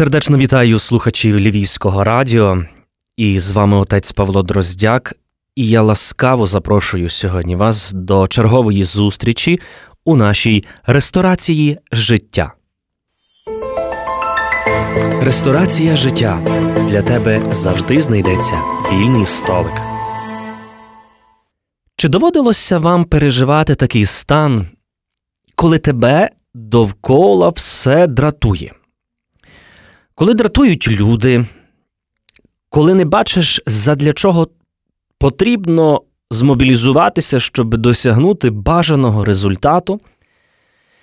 Сердечно вітаю слухачів Львівського радіо. І з вами отець Павло Дроздяк. І я ласкаво запрошую сьогодні вас до чергової зустрічі у нашій ресторації життя. Ресторація життя для тебе завжди знайдеться вільний столик. Чи доводилося вам переживати такий стан, коли тебе довкола все дратує? Коли дратують люди, коли не бачиш, задля чого потрібно змобілізуватися, щоб досягнути бажаного результату,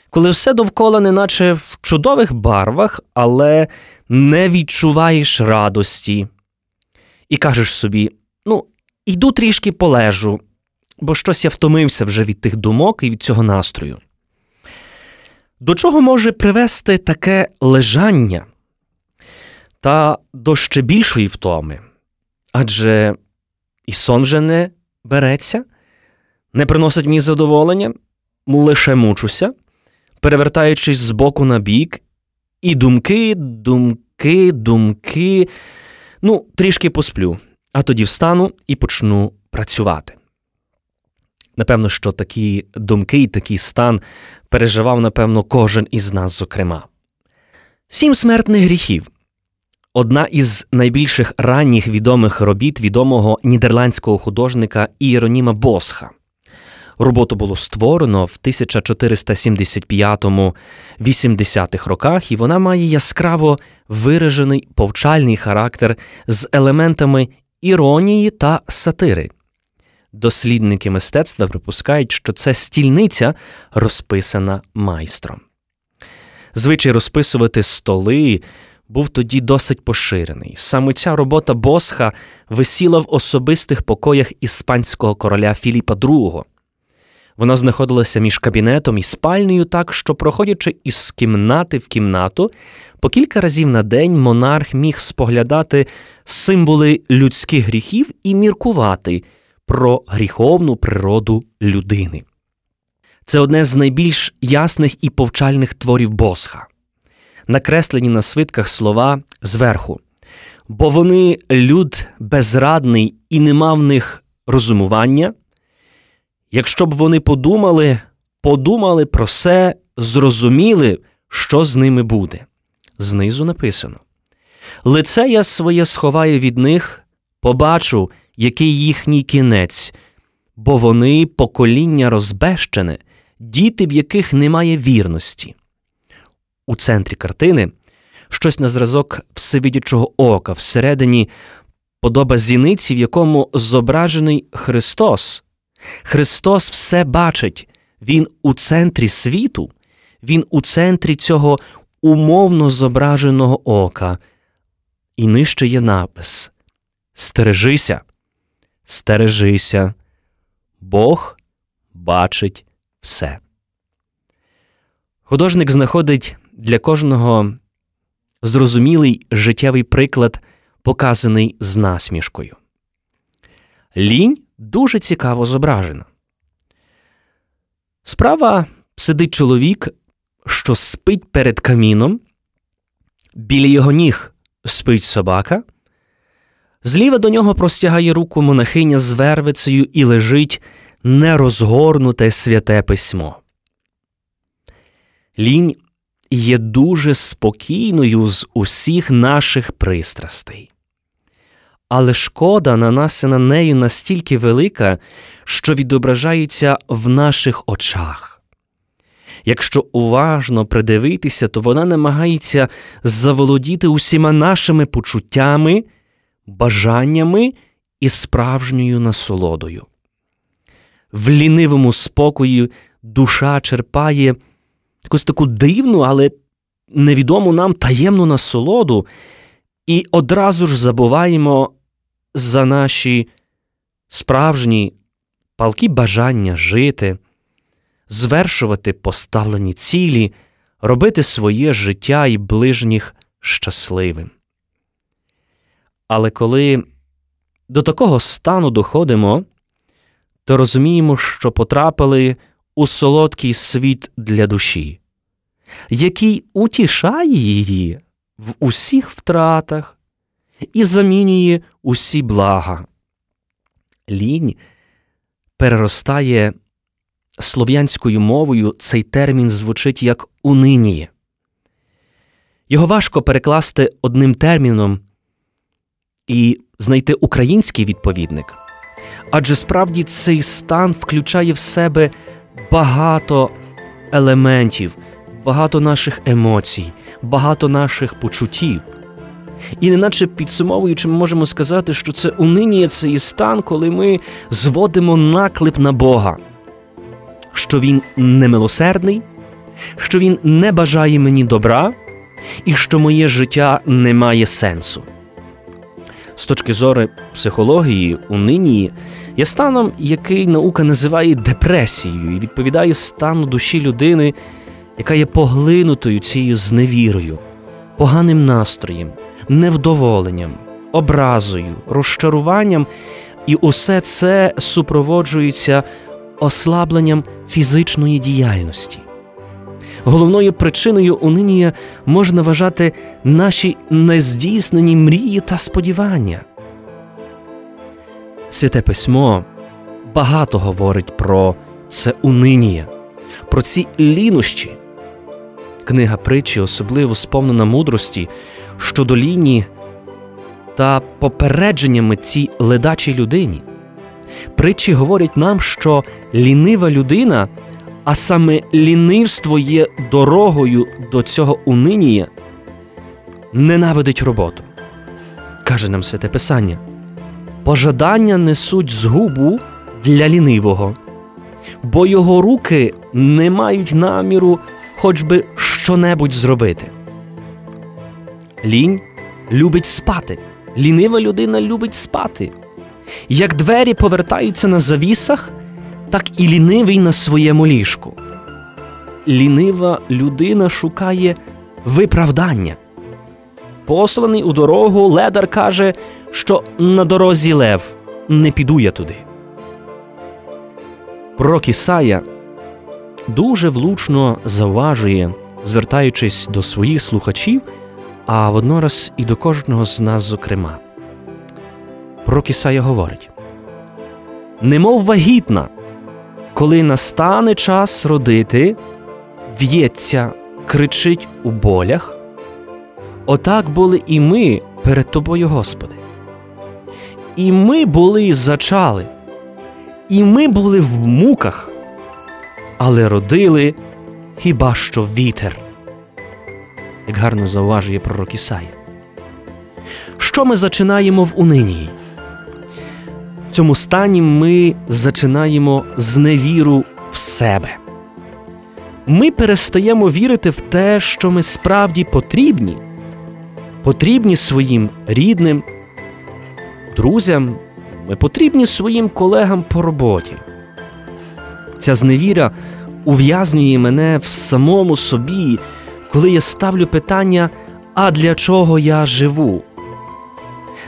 коли все довкола, неначе в чудових барвах, але не відчуваєш радості, і кажеш собі: ну, йду трішки полежу, бо щось я втомився вже від тих думок і від цього настрою. До чого може привести таке лежання? Та до ще більшої втоми, адже і сон вже не береться, не приносить мені задоволення, лише мучуся, перевертаючись з боку на бік, і думки, думки, думки. Ну, трішки посплю, а тоді встану і почну працювати. Напевно, що такі думки і такий стан переживав, напевно, кожен із нас, зокрема. Сім смертних гріхів. Одна із найбільших ранніх відомих робіт відомого нідерландського художника Іероніма Босха. Роботу було створено в 1475-80-х роках, і вона має яскраво виражений повчальний характер з елементами іронії та сатири. Дослідники мистецтва припускають, що це стільниця, розписана майстром. Звичай розписувати столи був тоді досить поширений. Саме ця робота Босха висіла в особистих покоях іспанського короля Філіпа II. Вона знаходилася між кабінетом і спальнею так, що, проходячи із кімнати в кімнату, по кілька разів на день монарх міг споглядати символи людських гріхів і міркувати про гріховну природу людини. Це одне з найбільш ясних і повчальних творів Босха накреслені на свитках слова зверху, бо вони люд безрадний і нема в них розумування. Якщо б вони подумали, подумали про все, зрозуміли, що з ними буде. Знизу написано: Лице я своє сховаю від них, побачу, який їхній кінець, бо вони покоління розбещене, діти, в яких немає вірності у центрі картини щось на зразок всевидячого ока, всередині подоба зіниці, в якому зображений Христос. Христос все бачить, Він у центрі світу, Він у центрі цього умовно зображеного ока. І нижче є напис Стережися, стережися, Бог бачить все. Художник знаходить для кожного зрозумілий життєвий приклад, показаний з насмішкою. Лінь дуже цікаво зображена. Справа сидить чоловік, що спить перед каміном, біля його ніг спить собака, зліва до нього простягає руку монахиня з вервицею і лежить нерозгорнуте святе письмо. Лінь є дуже спокійною з усіх наших пристрастей. Але шкода, нанесена нею настільки велика, що відображається в наших очах. Якщо уважно придивитися, то вона намагається заволодіти усіма нашими почуттями, бажаннями і справжньою насолодою. В лінивому спокої душа черпає якусь таку дивну, але невідому нам таємну насолоду, і одразу ж забуваємо за наші справжні палки бажання жити, звершувати поставлені цілі, робити своє життя і ближніх щасливим. Але коли до такого стану доходимо, то розуміємо, що потрапили у солодкий світ для душі, який утішає її, в усіх втратах і замінює усі блага. Лінь переростає слов'янською мовою, цей термін звучить як униніє. Його важко перекласти одним терміном і знайти український відповідник. Адже справді цей стан включає в себе багато елементів, багато наших емоцій, багато наших почуттів. І неначе підсумовуючи, ми можемо сказати, що це униніє це є стан, коли ми зводимо наклеп на Бога, що Він немилосердний, що Він не бажає мені добра, і що моє життя не має сенсу. З точки зору психології, унинії є станом, який наука називає депресією, і відповідає стану душі людини, яка є поглинутою цією зневірою, поганим настроєм, невдоволенням, образою, розчаруванням, і усе це супроводжується ослабленням фізичної діяльності. Головною причиною унинія можна вважати наші нездійснені мрії та сподівання. Святе письмо багато говорить про це унинія, про ці лінощі. Книга притчі особливо сповнена мудрості щодо лінії та попередженнями цій ледачій людині. Притчі говорять нам, що лінива людина а саме лінивство є дорогою до цього унинія, ненавидить роботу. Каже нам святе Писання. Пожадання несуть згубу для лінивого, бо його руки не мають наміру хоч би щонебудь зробити. Лінь любить спати. Лінива людина любить спати. Як двері повертаються на завісах, так і лінивий на своєму ліжку. Лінива людина шукає виправдання. Посланий у дорогу ледар каже, що на дорозі лев не піду я туди. Пророк Ісая дуже влучно заважує, звертаючись до своїх слухачів, а воднораз і до кожного з нас, зокрема. Пророк Ісая говорить: Немов вагітна, коли настане час родити, в'ється, кричить у болях. Отак були і ми перед Тобою, Господи. І ми були зачали, і ми були в муках, але родили хіба що вітер. Як гарно зауважує пророк Ісая. Що ми зачинаємо в унинії? В цьому стані ми зачинаємо з невіру в себе. Ми перестаємо вірити в те, що ми справді потрібні, потрібні своїм рідним, друзям, ми потрібні своїм колегам по роботі. Ця зневіра ув'язнює мене в самому собі, коли я ставлю питання, а для чого я живу?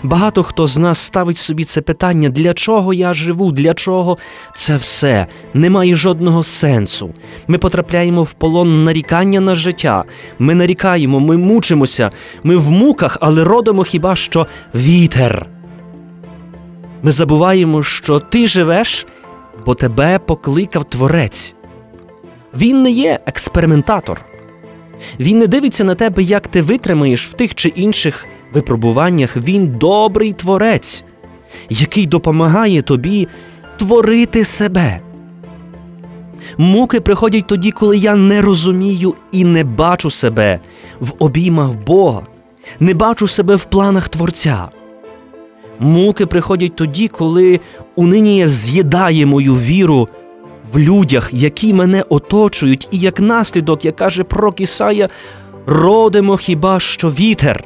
Багато хто з нас ставить собі це питання, для чого я живу, для чого це все немає жодного сенсу. Ми потрапляємо в полон нарікання на життя. Ми нарікаємо, ми мучимося, ми в муках, але родимо хіба що вітер. Ми забуваємо, що ти живеш, бо тебе покликав Творець. Він не є експериментатор. Він не дивиться на тебе, як ти витримаєш в тих чи інших випробуваннях Він добрий творець, який допомагає тобі творити себе. Муки приходять тоді, коли я не розумію і не бачу себе в обіймах Бога, не бачу себе в планах Творця. Муки приходять тоді, коли унинія з'їдає мою віру в людях, які мене оточують, і як наслідок, як каже пророк Ісая, родимо хіба що вітер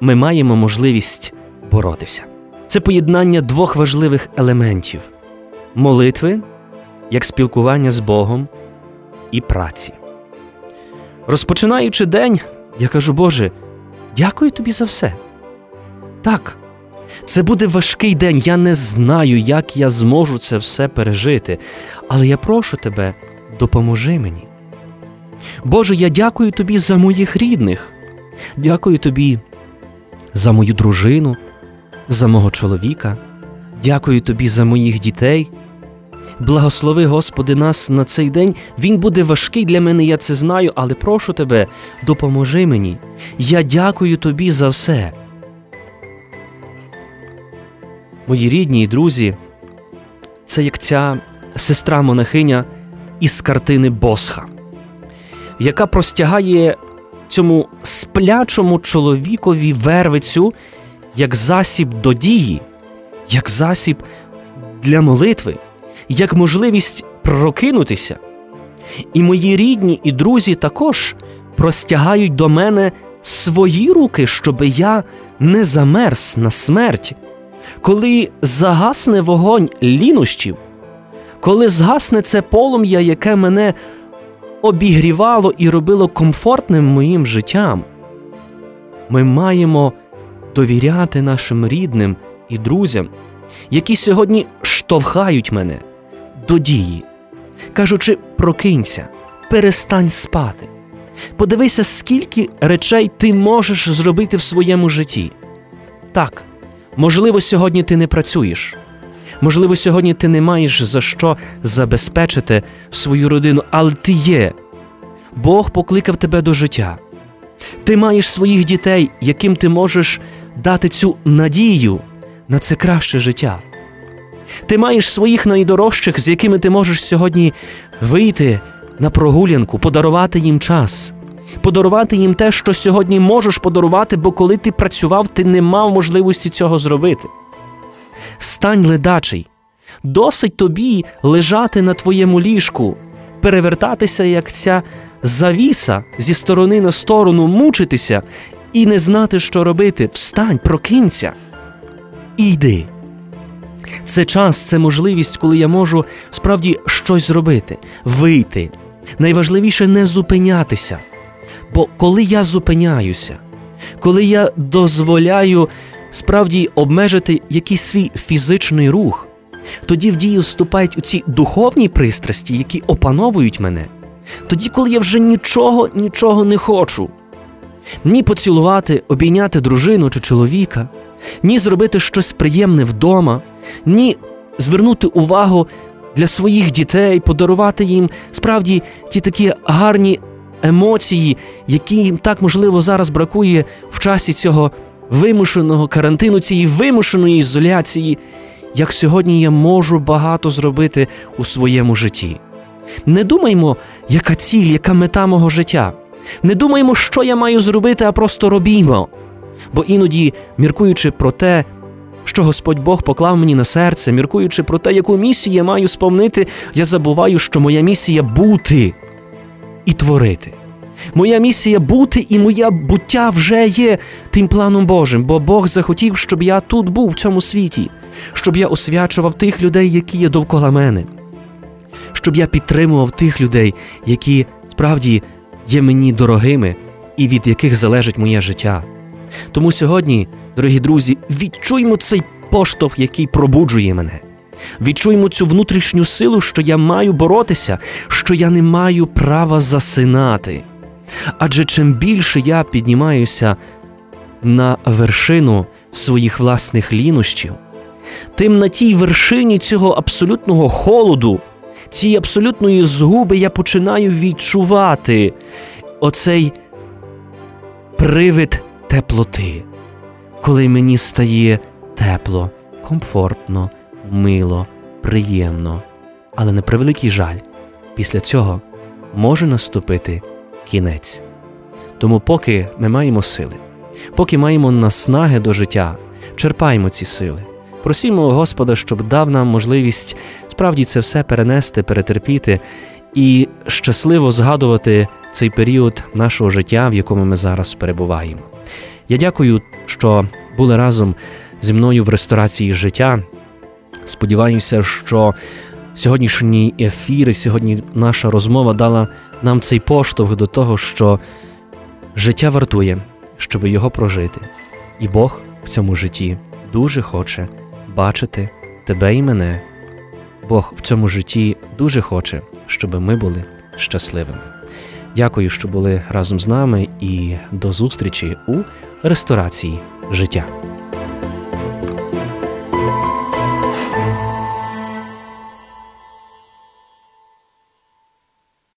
ми маємо можливість боротися. Це поєднання двох важливих елементів молитви, як спілкування з Богом і праці. Розпочинаючи день, я кажу, Боже, дякую тобі за все. Так, це буде важкий день. Я не знаю, як я зможу це все пережити, але я прошу тебе, допоможи мені. Боже, я дякую тобі за моїх рідних. Дякую тобі за мою дружину, за мого чоловіка. Дякую тобі за моїх дітей. Благослови, Господи, нас на цей день. Він буде важкий для мене, я це знаю, але прошу тебе, допоможи мені. Я дякую тобі за все. Мої рідні і друзі, це як ця сестра монахиня із картини Босха, яка простягає цьому сплячому чоловікові вервицю як засіб до дії, як засіб для молитви, як можливість прокинутися. І мої рідні і друзі також простягають до мене свої руки, щоб я не замерз на смерть. Коли загасне вогонь лінощів, коли згасне це полум'я, яке мене обігрівало і робило комфортним моїм життям, ми маємо довіряти нашим рідним і друзям, які сьогодні штовхають мене до дії, кажучи, прокинься, перестань спати. Подивися, скільки речей ти можеш зробити в своєму житті. Так, можливо, сьогодні ти не працюєш. Можливо, сьогодні ти не маєш за що забезпечити свою родину, але ти є. Бог покликав тебе до життя. Ти маєш своїх дітей, яким ти можеш дати цю надію на це краще життя. Ти маєш своїх найдорожчих, з якими ти можеш сьогодні вийти на прогулянку, подарувати їм час, подарувати їм те, що сьогодні можеш подарувати, бо коли ти працював, ти не мав можливості цього зробити. Стань ледачий, досить тобі лежати на твоєму ліжку, перевертатися, як ця завіса зі сторони на сторону, мучитися і не знати, що робити. Встань, прокинься і йди. Це час, це можливість, коли я можу справді щось зробити, вийти. Найважливіше не зупинятися. Бо коли я зупиняюся, коли я дозволяю справді обмежити якийсь свій фізичний рух, тоді в дію вступають у ці духовні пристрасті, які опановують мене. Тоді, коли я вже нічого, нічого не хочу, ні поцілувати, обійняти дружину чи чоловіка, ні зробити щось приємне вдома, ні звернути увагу для своїх дітей, подарувати їм справді ті такі гарні емоції, які їм так можливо зараз бракує в часі цього вимушеного карантину, цієї вимушеної ізоляції, як сьогодні я можу багато зробити у своєму житті. Не думаймо, яка ціль, яка мета мого життя. Не думаймо, що я маю зробити, а просто робімо. Бо іноді, міркуючи про те, що Господь Бог поклав мені на серце, міркуючи про те, яку місію я маю сповнити, я забуваю, що моя місія бути і творити. Моя місія бути і моє буття вже є тим планом Божим, бо Бог захотів, щоб я тут був в цьому світі, щоб я освячував тих людей, які є довкола мене, щоб я підтримував тих людей, які справді є мені дорогими і від яких залежить моє життя. Тому сьогодні, дорогі друзі, відчуймо цей поштовх, який пробуджує мене. Відчуймо цю внутрішню силу, що я маю боротися, що я не маю права засинати. Адже чим більше я піднімаюся на вершину своїх власних лінощів, тим на тій вершині цього абсолютного холоду, цієї абсолютної згуби я починаю відчувати оцей привид теплоти, коли мені стає тепло, комфортно, мило, приємно, але на превеликий жаль, після цього може наступити кінець. Тому, поки ми маємо сили, поки маємо наснаги до життя, черпаємо ці сили. Просімо Господа, щоб дав нам можливість справді це все перенести, перетерпіти і щасливо згадувати цей період нашого життя, в якому ми зараз перебуваємо. Я дякую, що були разом зі мною в ресторації життя. Сподіваюся, що сьогоднішній ефір і сьогодні наша розмова дала нам цей поштовх до того, що життя вартує, щоб його прожити, і Бог в цьому житті дуже хоче бачити тебе і мене. Бог в цьому житті дуже хоче, щоб ми були щасливими. Дякую, що були разом з нами, і до зустрічі у ресторації життя.